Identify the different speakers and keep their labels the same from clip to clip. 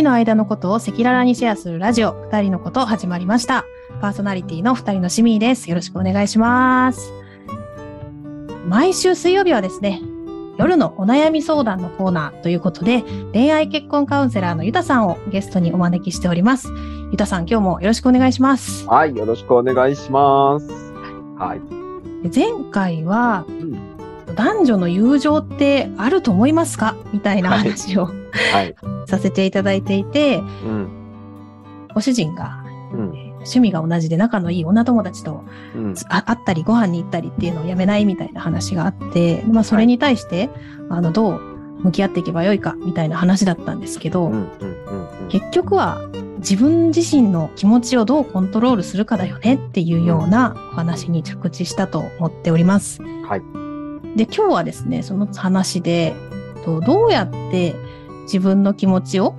Speaker 1: 人の間のことを赤裸々にシェアするラジオ、二人のこと始まりました。パーソナリティの二人のしみーです。よろしくお願いします。毎週水曜日はですね、夜のお悩み相談のコーナーということで、恋愛結婚カウンセラーのゆたさんをゲストにお招きしております。ゆたさん、今日もよろしくお願いします。
Speaker 2: はい、よろしくお願いします。はい。
Speaker 1: で前回は、
Speaker 2: うん
Speaker 1: 男女の友情ってあると思いますか？みたいな話を、
Speaker 2: はい。
Speaker 1: させていただいていて、
Speaker 2: うん。
Speaker 1: ご主人が
Speaker 2: うん。
Speaker 1: 趣味が同じで仲のいい女友達と
Speaker 2: うん。
Speaker 1: あ会ったりご飯に行ったりっていうのをやめないみたいな話があって、まあそれに対して、あの、どう向き合っていけばよいかみたいな話だったんですけど。結局は自分自身の気持ちをどうコントロールするかだよねっていうようなお話に着地したと思っております。
Speaker 2: はい。
Speaker 1: で、今日はですね、その話で、とどうやって自分の気持ちを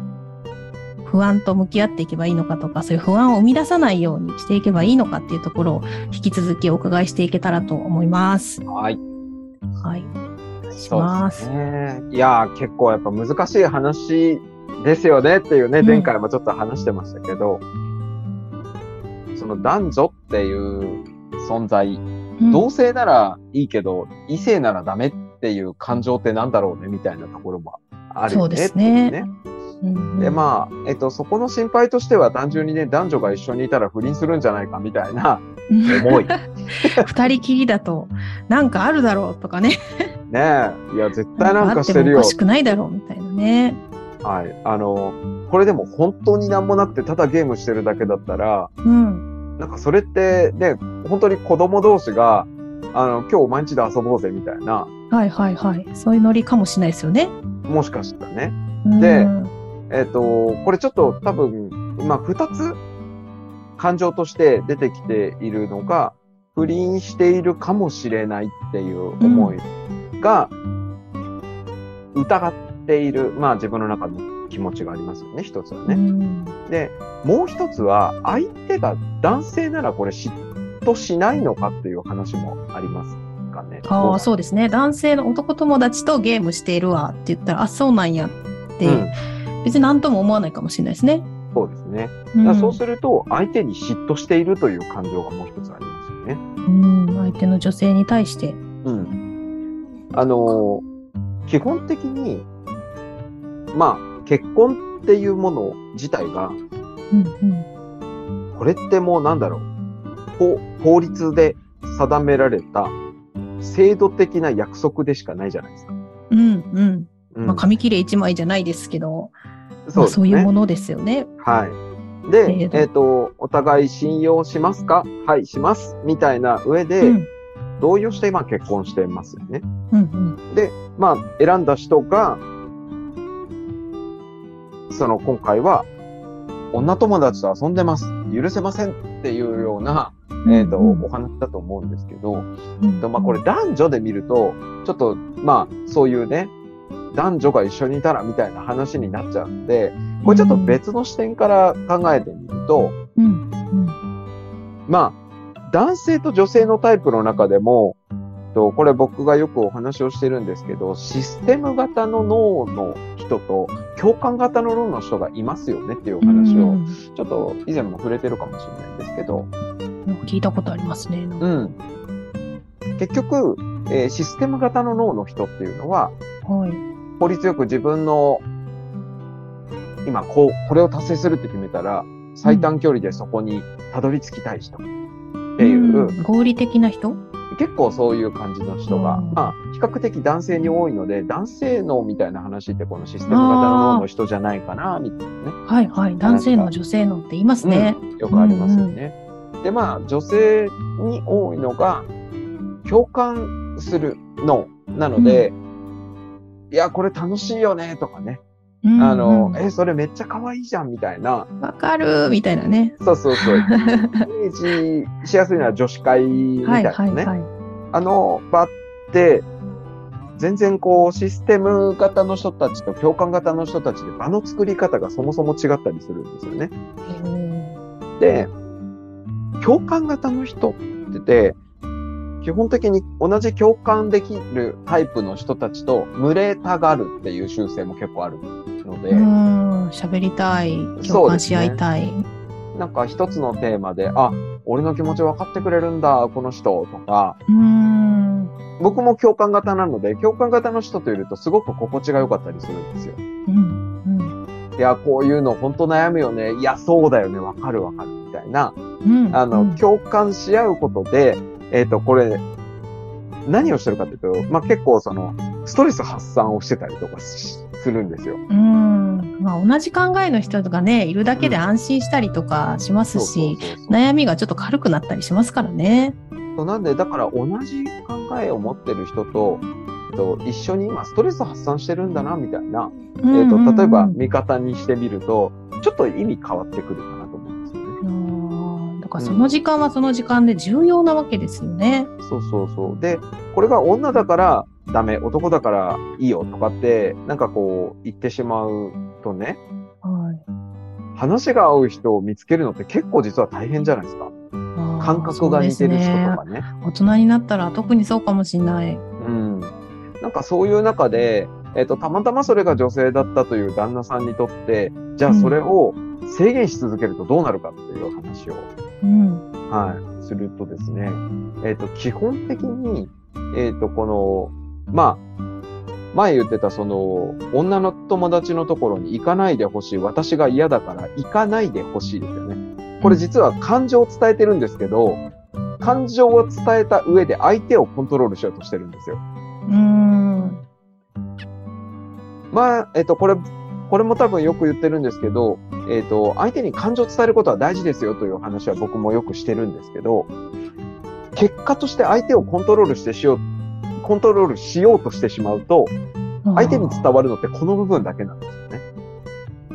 Speaker 1: 不安と向き合っていけばいいのかとか、そういう不安を生み出さないようにしていけばいいのかっていうところを引き続きお伺いしていけたらと思います。
Speaker 2: はい。
Speaker 1: はい。お願いし
Speaker 2: そう
Speaker 1: ま。
Speaker 2: ですすね。いやー、結構やっぱ難しい話ですよねっていうね、
Speaker 1: うん
Speaker 2: 前回もちょっと話してましたけど、その男女っていう存在、
Speaker 1: うん
Speaker 2: 同性ならいいけど、異性ならダメっていう感情ってなんだろうねみたいなところもあるよね。
Speaker 1: そうですね
Speaker 2: ね。
Speaker 1: うん
Speaker 2: で、まあ、えっと、そこの心配としては単純にね、男女が一緒にいたら不倫するんじゃないかみたいな思い。ね
Speaker 1: 二人きりだと、なんかあるだろうとかね。
Speaker 2: え。いや、絶対なんかしてるよ
Speaker 1: おか。しくないだろうみたいなね。
Speaker 2: はい。あの、これでも本当になんもなくてただゲームしてるだけだったら、
Speaker 1: うん。
Speaker 2: なんかそれってね、本当に子供同士が、あの、今日毎日で遊ぼうぜみたいな、
Speaker 1: はいはいはい。そういうノリかもしれないですよね。
Speaker 2: もしかしたらね。
Speaker 1: うん
Speaker 2: でえっ、と、これちょっと多分、まあ、二つ感情として出てきているのが、不倫しているかもしれないっていう思いが、疑っている、まあ自分の中の気持ちがありますよね、一つは
Speaker 1: う
Speaker 2: ね。
Speaker 1: ん
Speaker 2: で、もう一つは、相手が男性ならこれ嫉妬しないのかっていう話もありますかね。
Speaker 1: ああ、そう
Speaker 2: う
Speaker 1: ですね。男性の男友達とゲームしているわって言ったら、あ、そうなんやって、
Speaker 2: うん
Speaker 1: 別に何とも思わないかもしれないですね。
Speaker 2: そうですね。
Speaker 1: うん
Speaker 2: だそうすると、相手に嫉妬しているという感情がもう一つありますよね。
Speaker 1: うん、相手の女性に対して。
Speaker 2: うん。あのー基本的に、まあ、結婚っていうもの自体が、
Speaker 1: うんうん。
Speaker 2: これってもうなんだろう、法法律で定められた制度的な約束でしかないじゃないですか。
Speaker 1: うんうん。
Speaker 2: うん
Speaker 1: まあ、紙切れ一枚じゃないですけど、まあ、
Speaker 2: そうね
Speaker 1: そういうものですよね。
Speaker 2: はい。で、えっ、と、お互い信用しますか？はい、します。みたいな上で、
Speaker 1: うん。
Speaker 2: 同意をして今結婚してますよね。
Speaker 1: うん
Speaker 2: まあ、選んだ人が、その今回は、女友達と遊んでます。許せませんっていうような、
Speaker 1: うん。
Speaker 2: えっ、と、
Speaker 1: うん
Speaker 2: お話だと思うんですけど、
Speaker 1: うん
Speaker 2: とまあこれ男女で見ると、ちょっと、まあ、そういうね、男女が一緒にいたらみたいな話になっちゃうんで、これちょっと別の視点から考えてみると、
Speaker 1: うんうん
Speaker 2: まあ、男性と女性のタイプの中でも、とこれ僕がよくお話をしてるんですけど、システム型の脳の人と共感型の脳の人がいますよねっていうお話を、
Speaker 1: うん
Speaker 2: ちょっと以前も触れてるかもしれないんですけど、
Speaker 1: なんか聞いたことありますね。
Speaker 2: うん。結局、えーシステム型の脳の人っていうのは、
Speaker 1: はい。
Speaker 2: 効率よく自分の、今こう、これを達成するって決めたら、最短距離でそこにたどり着きたい人っていう、
Speaker 1: うん合理的な人？
Speaker 2: 結構そういう感じの人が、
Speaker 1: うん
Speaker 2: まあ、比較的男性に多いので、男性脳みたいな話ってこのシステム型の脳の人じゃないかな、みたいなね。
Speaker 1: はいはい。男性の女性のって言いますね。
Speaker 2: よくありますよね。で、まあ、女性に多いのが、共感する脳なので、いや、これ楽しいよね、とかね。
Speaker 1: うん
Speaker 2: あの、
Speaker 1: うん
Speaker 2: え、それめっちゃ可愛いじゃん、みたいな。
Speaker 1: わかるみたいなね。
Speaker 2: そうそうそう。イメージしやすいのは女子会みた
Speaker 1: はいい
Speaker 2: なね。あの場って、全然こう、システム型の人たちと共感型の人たちで場の作り方がそもそも違ったりするんですよね。で、共感型の人ってて、基本的に同じ共感できるタイプの人たちと群れたがるっていう習性も結構あるので、
Speaker 1: うん、喋りたい、共感し合いたい。
Speaker 2: なんか一つのテーマで、あ、俺の気持ち分かってくれるんだ、この人とか、
Speaker 1: うん。
Speaker 2: 僕も共感型なので、共感型の人といるとすごく心地が良かったりするんですよ。
Speaker 1: うん。
Speaker 2: いや、こういうの本当悩むよね。いや、そうだよね。わかるわかる。みたいな。
Speaker 1: うん。
Speaker 2: あの、
Speaker 1: うん
Speaker 2: 共感し合うことで、えっ、と、これ、何をしてるかというと、まあ、結構その、ストレス発散をしてたりとかしするんですよ。
Speaker 1: うん。まあ、同じ考えの人がね、いるだけで安心したりとかしますし、悩みがちょっと軽くなったりしますからね。
Speaker 2: そうなんで、だから同じ考えを持ってる人と、えっと、一緒に今ストレス発散してるんだな、みたいな、えっと、例えば
Speaker 1: うん
Speaker 2: 味方にしてみると、ちょっと意味変わってくるかな
Speaker 1: からその時間はその時間で重要なわけですよね。
Speaker 2: そうそうそう。で、これが女だからダメ、男だからいいよとかって、なんかこう言ってしまうとね、
Speaker 1: はい。
Speaker 2: 話が合う人を見つけるのって結構実は大変じゃないですか。感覚が似てる人とかね。
Speaker 1: ね大人になったら特にそうかもしれない。
Speaker 2: うん。なんかそういう中で、えっ、と、たまたまそれが女性だったという旦那さんにとって、じゃあそれを制限し続けるとどうなるかっていう話を、
Speaker 1: うん。
Speaker 2: はい、するとですね、えっ、と、基本的に、えっ、と、この、まあ、前言ってたその、女の友達のところに行かないでほしい。私が嫌だから行かないでほしいですよね。これ実は感情を伝えてるんですけど、感情を伝えた上で相手をコントロールしようとしてるんですよ。
Speaker 1: うん。
Speaker 2: まあ、えっと、これ、これも多分よく言ってるんですけど、えっと、相手に感情を伝えることは大事ですよという話は僕もよくしてるんですけど、結果として相手をコントロールしてしよう、コントロールしようとしてしまうと、相手に伝わるのってこの部分だけなんですよね。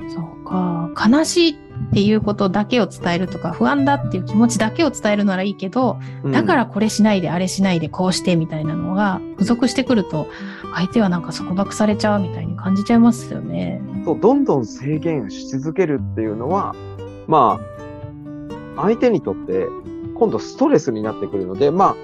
Speaker 1: そうか。悲しいっていうことだけを伝えるとか、不安だっていう気持ちだけを伝えるならいいけど、
Speaker 2: うん
Speaker 1: だからこれしないで、あれしないで、こうしてみたいなのが付属してくると、相手はなんか束縛されちゃうみたいに感じちゃいますよね。
Speaker 2: そう、どんどん制限し続けるっていうのは、まあ、相手にとって今度ストレスになってくるので、ま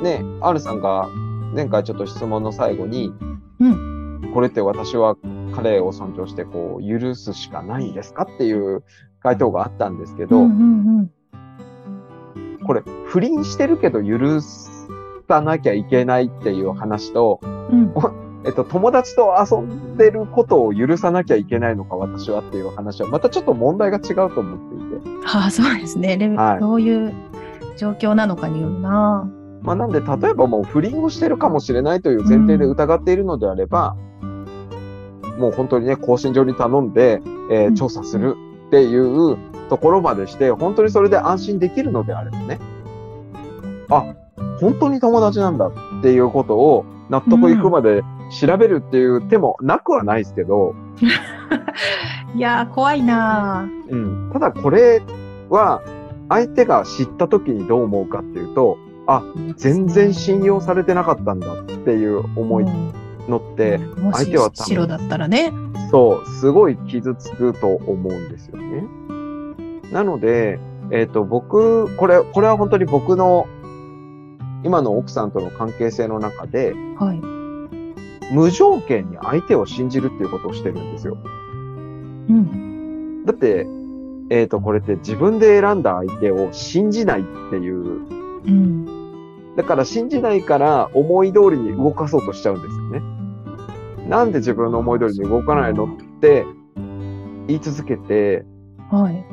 Speaker 2: あ、ね、R さんが前回ちょっと質問の最後に、
Speaker 1: う
Speaker 2: これって私は彼を尊重してこう許すしかないんですかっていう回答があったんですけど、これ不倫してるけど許さなきゃいけないっていう話と、
Speaker 1: うん。
Speaker 2: えっと、友達と遊んでることを許さなきゃいけないのか私はっていう話はまたちょっと問題が違うと思っていて。
Speaker 1: ああ、そうですね。レベ
Speaker 2: はい
Speaker 1: どういう状況なのかによるな。
Speaker 2: まあなんで例えばもう不倫をしてるかもしれないという前提で疑っているのであれば、もう本当にね、更新所に頼んで、えー
Speaker 1: うん
Speaker 2: 調査するっていうところまでして、本当にそれで安心できるのであればね、あ、本当に友達なんだっていうことを納得いくまで調べるっていう手もなくはないですけど、
Speaker 1: いやー、怖いな
Speaker 2: うん。ただこれは、相手が知った時にどう思うかっていうと、あ、全然信用されてなかったんだっていう思い
Speaker 1: うん
Speaker 2: のって、相手は多分
Speaker 1: 白だったらね。
Speaker 2: そう、すごい傷つくと思うんですよね。なので、えっ、と、僕、これ、これは本当に僕の、今の奥さんとの関係性の中で、
Speaker 1: はい。
Speaker 2: 無条件に相手を信じるっていうことをしてるんですよ。
Speaker 1: うん。
Speaker 2: だって、えっ、と、これって自分で選んだ相手を信じないっていう、
Speaker 1: うん。
Speaker 2: だから信じないから思い通りに動かそうとしちゃうんですよね。なんで自分の思い通りに動かないのって言い続けて、
Speaker 1: はい。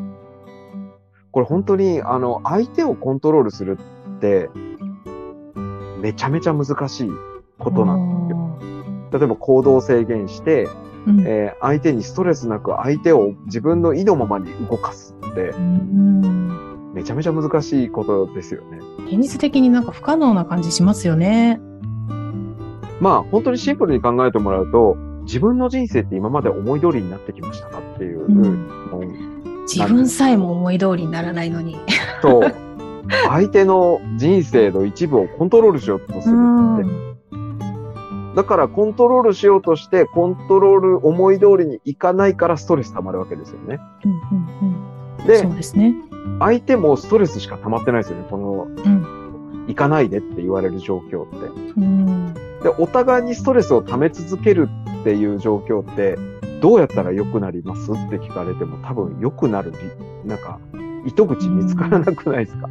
Speaker 2: これ本当に、あの、相手をコントロールするって、めちゃめちゃ難しいことなん例えば行動を制限して、
Speaker 1: うん。
Speaker 2: えー相手にストレスなく相手を自分の意のままに動かすって、
Speaker 1: うん。
Speaker 2: めちゃめちゃ難しいことですよね。
Speaker 1: 現実的になんか不可能な感じしますよね。
Speaker 2: まあ、本当にシンプルに考えてもらうと、自分の人生って今まで思い通りになってきましたかっていう、
Speaker 1: うん。自分さえも思い通りにならないのに。
Speaker 2: と、相手の人生の一部をコントロールしようとするって。だからコントロールしようとして、コントロール思い通りにいかないからストレス溜まるわけですよね。
Speaker 1: うんうんうん
Speaker 2: で
Speaker 1: そ、うですね。
Speaker 2: 相手もストレスしか溜まってないですよね。この、
Speaker 1: うん。
Speaker 2: 行かないでって言われる状況って。
Speaker 1: うん。
Speaker 2: で、お互いにストレスを溜め続けるっていう状況って、どうやったら良くなりますって聞かれても多分良くなるり、なんか、糸口見つからなくないですか、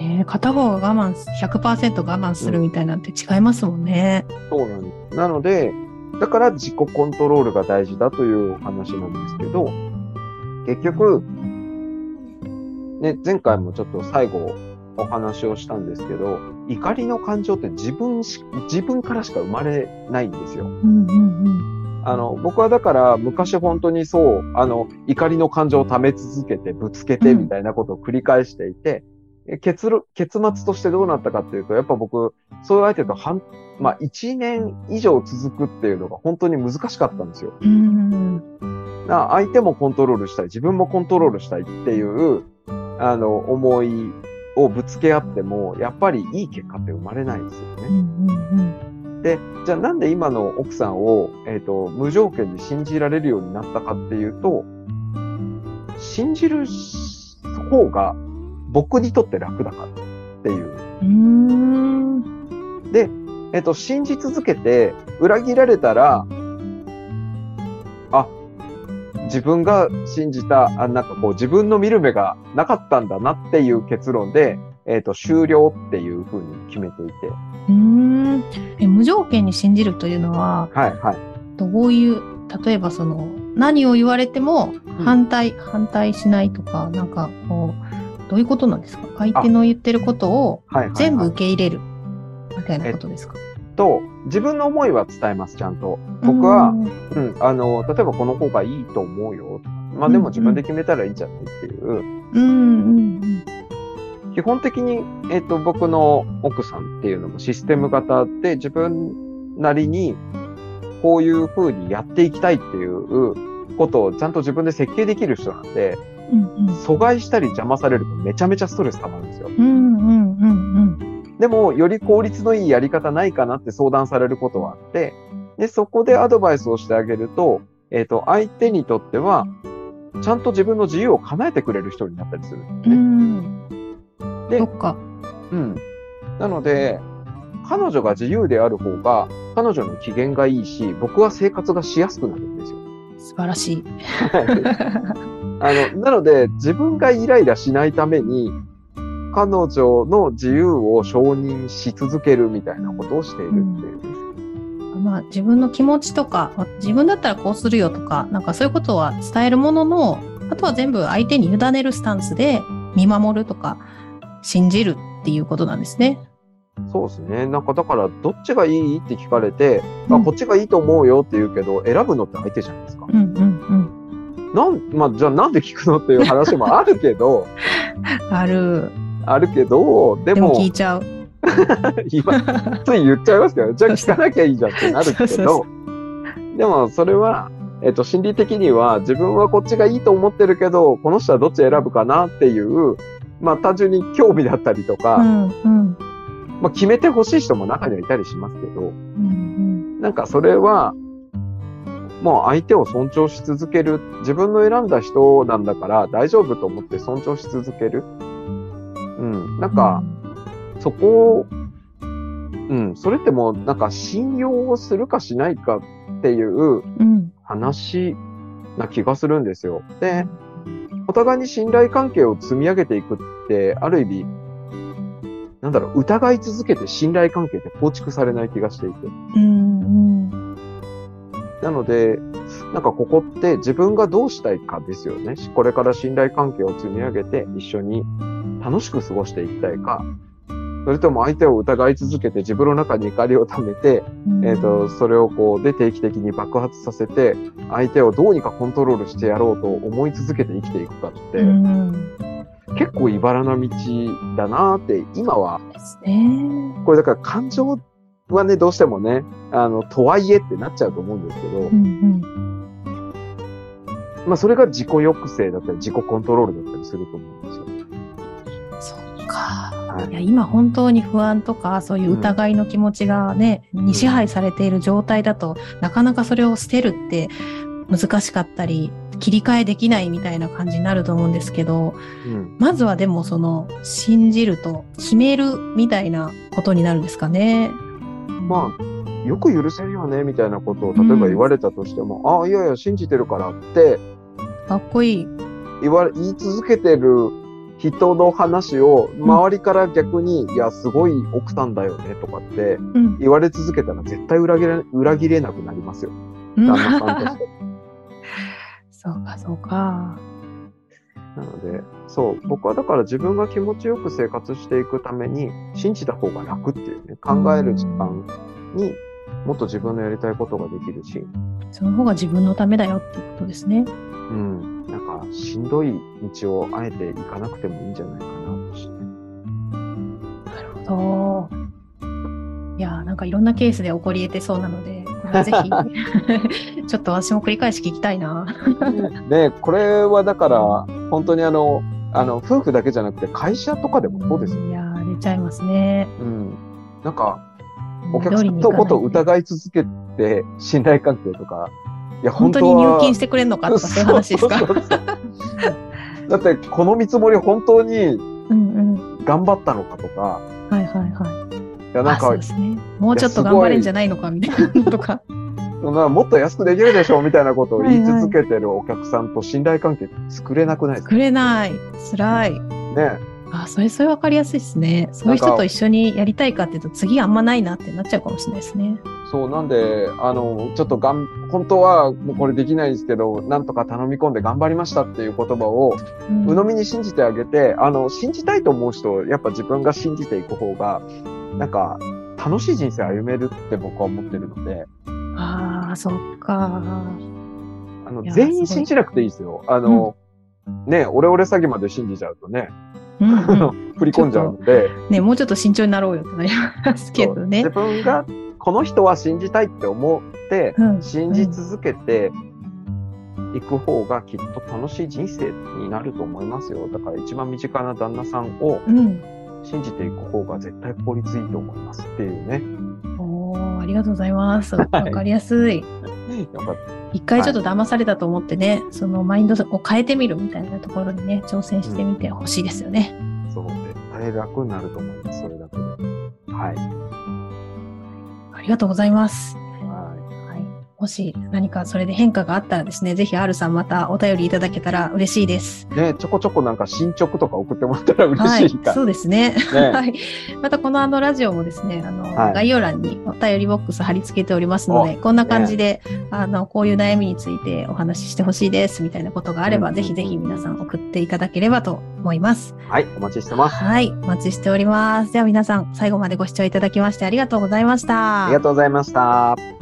Speaker 1: ねえ片方が我慢す、100%我慢するみたいなんて違いますもんね。
Speaker 2: そうなんです。なので、だから自己コントロールが大事だという話なんですけど、結局、ね、前回もちょっと最後お話をしたんですけど、怒りの感情って自分し、自分からしか生まれないんですよ。
Speaker 1: うんうんうん。
Speaker 2: あの、僕はだから昔本当にそう、あの、怒りの感情を溜め続けて、ぶつけてみたいなことを繰り返していて、え結論、結末としてどうなったかっていうと、やっぱ僕、そういう相手と半、まあ、1年以上続くっていうのが本当に難しかったんですよ。
Speaker 1: うん。
Speaker 2: だから相手もコントロールしたい、自分もコントロールしたいっていう、あの、思いをぶつけ合っても、やっぱりいい結果って生まれないですよね。で、じゃあなんで今の奥さんを、えっ、と、無条件で信じられるようになったかっていうと、信じる方が僕にとって楽だからっていう。
Speaker 1: うん。うん。
Speaker 2: で、えっ、と、信じ続けて裏切られたら、あ、自分が信じた、あ、なんかこう自分の見る目がなかったんだなっていう結論で、えっ、と、終了っていうふうに決めていて。
Speaker 1: うん。え、無条件に信じるというのは、
Speaker 2: はい、はい。
Speaker 1: どういう、例えばその、何を言われても反対、反対しないとか、なんかこう、どういうことなんですか？相手の言ってることを。全部
Speaker 2: はい
Speaker 1: 受け入れる。みたいなことですか？
Speaker 2: と、自分の思いは伝えます、ちゃんと。僕は、
Speaker 1: うん
Speaker 2: うん、あの、例えばこの方がいいと思うよ。まあでも自分で決めたらいいんじゃないっていう。
Speaker 1: うんうん
Speaker 2: 基本的に、えっ、と、僕の奥さんっていうのもシステム型で自分なりにこういう風にやっていきたいっていうことをちゃんと自分で設計できる人なんで、
Speaker 1: うん。うん
Speaker 2: 阻害したり邪魔されるとめちゃめちゃストレス溜まるんですよ。
Speaker 1: うん。うんうんうん
Speaker 2: でも、より効率のいいやり方ないかなって相談されることはあって、で、そこでアドバイスをしてあげると、えっ、と、相手にとっては、ちゃんと自分の自由を叶えてくれる人になったりするんです
Speaker 1: う
Speaker 2: ね。
Speaker 1: ん。
Speaker 2: で
Speaker 1: そっか。
Speaker 2: うん。なので、彼女が自由である方が、彼女の機嫌がいいし、僕は生活がしやすくなるんですよ。
Speaker 1: 素晴らしい。
Speaker 2: あの、なので、自分がイライラしないために、彼女の自由を承認し続けるみたいなことをしているっていう。
Speaker 1: まあ自分の気持ちとか、自分だったらこうするよとか、なんかそういうことは伝えるものの、あとは全部相手に委ねるスタンスで見守るとか、信じるっていうことなんですね。
Speaker 2: そうですね。なんかだから、どっちがいいって聞かれて、あ、
Speaker 1: うん
Speaker 2: こっちがいいと思うよって言うけど、選ぶのって相手じゃないですか。
Speaker 1: うんうん
Speaker 2: なん、まあ、じゃあなんで聞くのっていう話もあるけど、
Speaker 1: うん。ある。
Speaker 2: あるけど、で
Speaker 1: でも
Speaker 2: も、
Speaker 1: 聞いちゃう。
Speaker 2: 今、つい言っちゃいますけど、じゃあ聞かなきゃいいじゃんってなるけど、でもそれは、えっと、心理的には自分はこっちがいいと思ってるけど、この人はどっち選ぶかなっていう、まあ単純に興味だったりとか、
Speaker 1: うんうん。
Speaker 2: まあ決めてほしい人も中にはいたりしますけど、
Speaker 1: うん
Speaker 2: なんかそれは、もう相手を尊重し続ける。自分の選んだ人なんだから大丈夫と思って尊重し続ける。うん。なんか、そこを、うん。それってもうなんか信用をするかしないかっていう。話な気がするんですよ。で、お互いに信頼関係を積み上げていくって、ある意味、なんだろう、疑い続けて信頼関係って構築されない気がしていて。
Speaker 1: うん。
Speaker 2: なので、なんかここって自分がどうしたいかですよね。これから信頼関係を積み上げて一緒に楽しく過ごしていきたいか、それとも相手を疑い続けて自分の中に怒りを溜めて、
Speaker 1: うん
Speaker 2: えっ、と、それをこうで定期的に爆発させて、相手をどうにかコントロールしてやろうと思い続けて生きていくかって、
Speaker 1: うん。
Speaker 2: 結構茨な道だなって、今は、
Speaker 1: ですね。
Speaker 2: これだから感情はね、どうしてもね、あの、とはいえってなっちゃうと思うんですけど、
Speaker 1: うんうん。
Speaker 2: まあそれが自己抑制だったり自己コントロールだったりすると思うんですよ。
Speaker 1: そうか。
Speaker 2: はい
Speaker 1: いや、今本当に不安とか、そういう疑いの気持ちがね、に支配されている状態だと、なかなかそれを捨てるって難しかったり、切り替えできないみたいな感じになると思うんですけど、
Speaker 2: うん。
Speaker 1: まずはでもその、信じると決めるみたいなことになるんですかね。
Speaker 2: まあ、よく許せるよね、みたいなことを、例えば言われたとしても、あ、いやいや、信じてるからって
Speaker 1: かっこいい。
Speaker 2: 言われ、言い続けてる人の話を、周りから逆に、いや、すごい奥さんだよね、とかって
Speaker 1: うん。
Speaker 2: 言われ続けたら絶対裏切れ、裏切れなくなりますよ。
Speaker 1: うん
Speaker 2: 旦那さんとして。
Speaker 1: そうか、そうか。
Speaker 2: なので、そう、僕はだから自分が気持ちよく生活していくために、信じた方が楽っていうね、考える時間にもっと自分のやりたいことができるし、
Speaker 1: その方が自分のためだよっていうことですね。
Speaker 2: うん、なんかしんどい道をあえて行かなくてもいいんじゃないかなとして。
Speaker 1: なるほど。いやーなんかいろんなケースで起こり得てそうなので、ぜひ、ちょっと私も繰り返し聞きたいな。
Speaker 2: で、これはだから、本当にあの、あの、夫婦だけじゃなくて会社とかでもそうですよ。
Speaker 1: いやー出ちゃいますね。
Speaker 2: うん。なんか、お客さんのことを
Speaker 1: い。
Speaker 2: 疑い続けて、信頼関係とか、いや、
Speaker 1: 本当に入金してくれんのかとかそういう話ですか
Speaker 2: そうそうそうだって、この見積もり本当に
Speaker 1: うんうん。
Speaker 2: 頑張ったのかとか、
Speaker 1: はいはいはい。
Speaker 2: いや、なんか
Speaker 1: ね。もうちょっと頑張れんじゃないのかみたいなのとか。
Speaker 2: もっと安くできるでしょみたいなことを言い続けてるお客さんと信頼関係作れなくないですか？
Speaker 1: くれない。辛い。
Speaker 2: ね。
Speaker 1: あ、それ、それ分かりやすいですね。そういう人と一緒にやりたいかっていうと、次あんまないなってなっちゃうかもしれないですね。
Speaker 2: そう、なんで、あの、ちょっとがん、本当はもうこれできないんですけど、なんとか頼み込んで頑張りましたっていう言葉を、
Speaker 1: うん
Speaker 2: 鵜呑みに信じてあげて、あの、信じたいと思う人、やっぱ自分が信じていく方が、なんか、楽しい人生歩めるって僕は思ってるので、
Speaker 1: ああ、そっか。
Speaker 2: あの全員信じなくていいですよ。あの、ね、オレオレ詐欺まで信じちゃうとね、振り込んじゃうので、
Speaker 1: ね、もうちょっと慎重になろうよってなりますけどね
Speaker 2: 自。分がこの人は信じたいって思って、
Speaker 1: うん
Speaker 2: 信じ続けていく方がきっと楽しい人生になると思いますよ。だから一番身近な旦那さんを
Speaker 1: うん。
Speaker 2: 信じていく方が絶対効率いいと思いますっていうね。
Speaker 1: おーありがとうございます。わかりやすい。一回ちょっと騙されたと思ってね、そのマインドを変えてみるみたいなところにね、挑戦してみてほしいですよね。
Speaker 2: た。そう、絶対楽になると思います。それだけで。はい。
Speaker 1: ありがとうございます。
Speaker 2: は
Speaker 1: はい。もし何かそれで変化があったらですね、ぜひ R さんまたお便りいただけたら嬉しいです。
Speaker 2: い。ね、ちょこちょこなんか進捗とか送ってもらったら
Speaker 1: はい
Speaker 2: 嬉しい。か
Speaker 1: そうです
Speaker 2: ね。
Speaker 1: はい。またこのあのラジオもですね、あの、
Speaker 2: はい
Speaker 1: 概要欄にお便りボックス貼り付けておりますので、こんな感じで、あの、こういう悩みについてお話ししてほしいですみたいなことがあれば、
Speaker 2: うん
Speaker 1: ぜひぜひ皆さん送っていただければと思います。
Speaker 2: はい、お待ちしてます。
Speaker 1: はい。お待ちしております。では皆さん、最後までご視聴いただきましてありがとうございました。
Speaker 2: ありがとうございました。